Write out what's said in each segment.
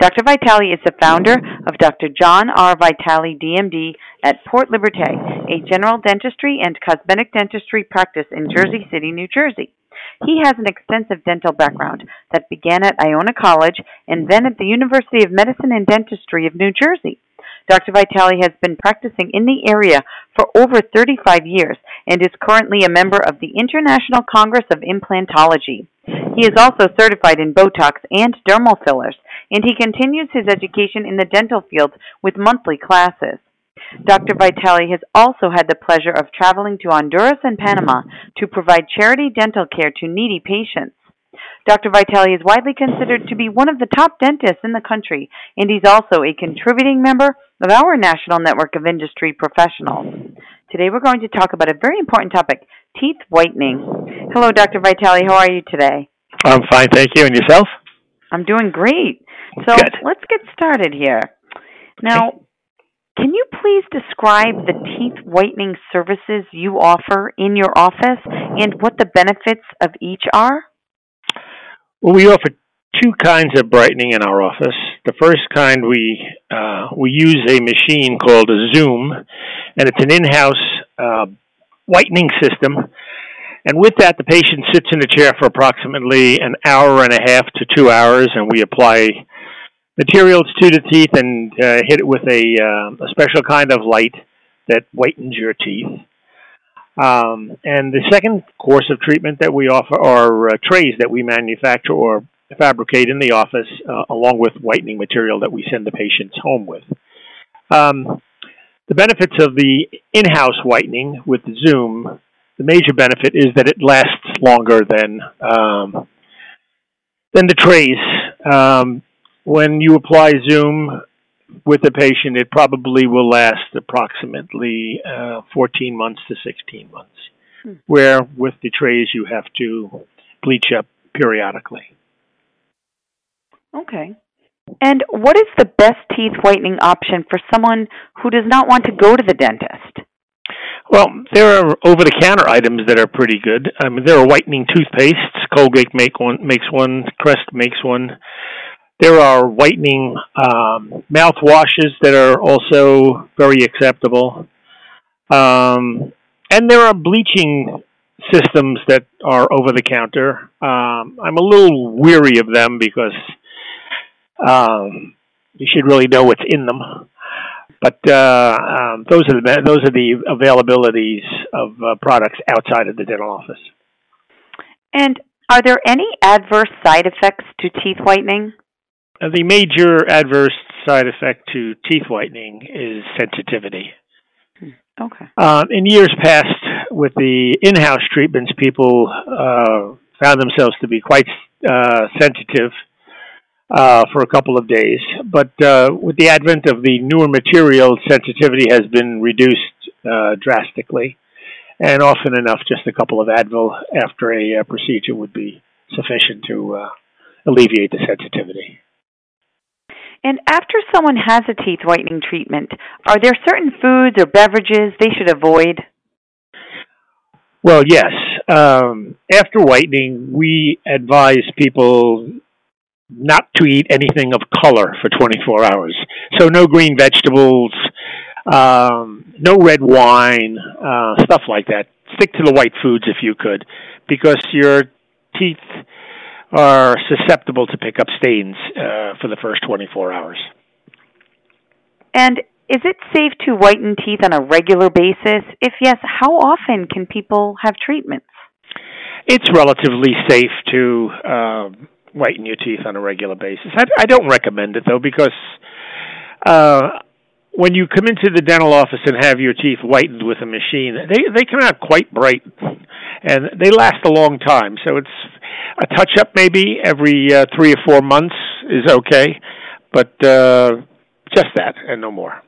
Dr. Vitale is the founder of Dr. John R. Vitale DMD at Port Liberté, a general dentistry and cosmetic dentistry practice in Jersey City, New Jersey. He has an extensive dental background that began at Iona College and then at the University of Medicine and Dentistry of New Jersey. Dr. Vitale has been practicing in the area for over 35 years and is currently a member of the International Congress of Implantology. He is also certified in Botox and dermal fillers, and he continues his education in the dental field with monthly classes. Dr. Vitale has also had the pleasure of traveling to Honduras and Panama to provide charity dental care to needy patients. Dr. Vitale is widely considered to be one of the top dentists in the country, and he's also a contributing member of our national network of industry professionals. Today we're going to talk about a very important topic teeth whitening. Hello, Dr. Vitale. How are you today? I'm fine, thank you. And yourself? I'm doing great. So Good. let's get started here. Now, can you please describe the teeth whitening services you offer in your office and what the benefits of each are? Well, we offer two kinds of brightening in our office. The first kind we uh, we use a machine called a Zoom, and it's an in-house uh, whitening system. And with that, the patient sits in a chair for approximately an hour and a half to two hours, and we apply materials to the teeth and uh, hit it with a, uh, a special kind of light that whitens your teeth. Um, and the second course of treatment that we offer are uh, trays that we manufacture or fabricate in the office, uh, along with whitening material that we send the patients home with. Um, the benefits of the in-house whitening with Zoom, the major benefit is that it lasts longer than um, than the trays. Um, when you apply Zoom with the patient, it probably will last approximately uh, 14 months to 16 months. Hmm. Where with the trays, you have to bleach up periodically. Okay. And what is the best teeth whitening option for someone who does not want to go to the dentist? Well, there are over-the-counter items that are pretty good. I mean, there are whitening toothpastes. Colgate make one, makes one. Crest makes one. There are whitening um, mouthwashes that are also very acceptable. Um, and there are bleaching systems that are over the counter. Um, I'm a little weary of them because um, you should really know what's in them. But uh, um, those are the those are the availabilities of uh, products outside of the dental office. And are there any adverse side effects to teeth whitening? Uh, the major adverse side effect to teeth whitening is sensitivity. Okay. Um, in years past, with the in-house treatments, people uh, found themselves to be quite uh, sensitive uh, for a couple of days. But uh, with the advent of the newer materials, sensitivity has been reduced uh, drastically, and often enough, just a couple of Advil after a uh, procedure would be sufficient to uh, alleviate the sensitivity. And after someone has a teeth whitening treatment, are there certain foods or beverages they should avoid? Well, yes. Um, after whitening, we advise people not to eat anything of color for 24 hours. So, no green vegetables, um, no red wine, uh, stuff like that. Stick to the white foods if you could, because your teeth are susceptible to pick up stains uh, for the first 24 hours. And is it safe to whiten teeth on a regular basis? If yes, how often can people have treatments? It's relatively safe to um, whiten your teeth on a regular basis. I, I don't recommend it though because uh, when you come into the dental office and have your teeth whitened with a machine, they they come out quite bright and they last a long time. So it's a touch up maybe every uh, three or four months is okay, but uh, just that and no more.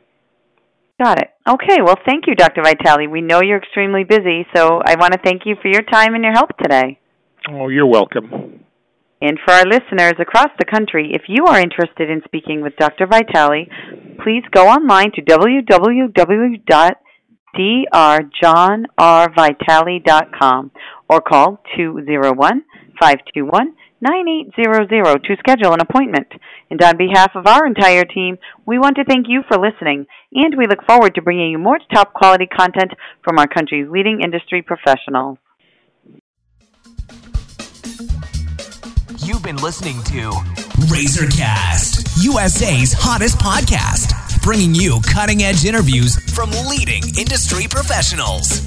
Got it. Okay, well, thank you, Dr. Vitale. We know you're extremely busy, so I want to thank you for your time and your help today. Oh, you're welcome. And for our listeners across the country, if you are interested in speaking with Dr. Vitale, please go online to www.drjohnrvitale.com or call 201 521 9800 to schedule an appointment. And on behalf of our entire team, we want to thank you for listening, and we look forward to bringing you more top quality content from our country's leading industry professionals. You've been listening to Razorcast, USA's hottest podcast, bringing you cutting edge interviews from leading industry professionals.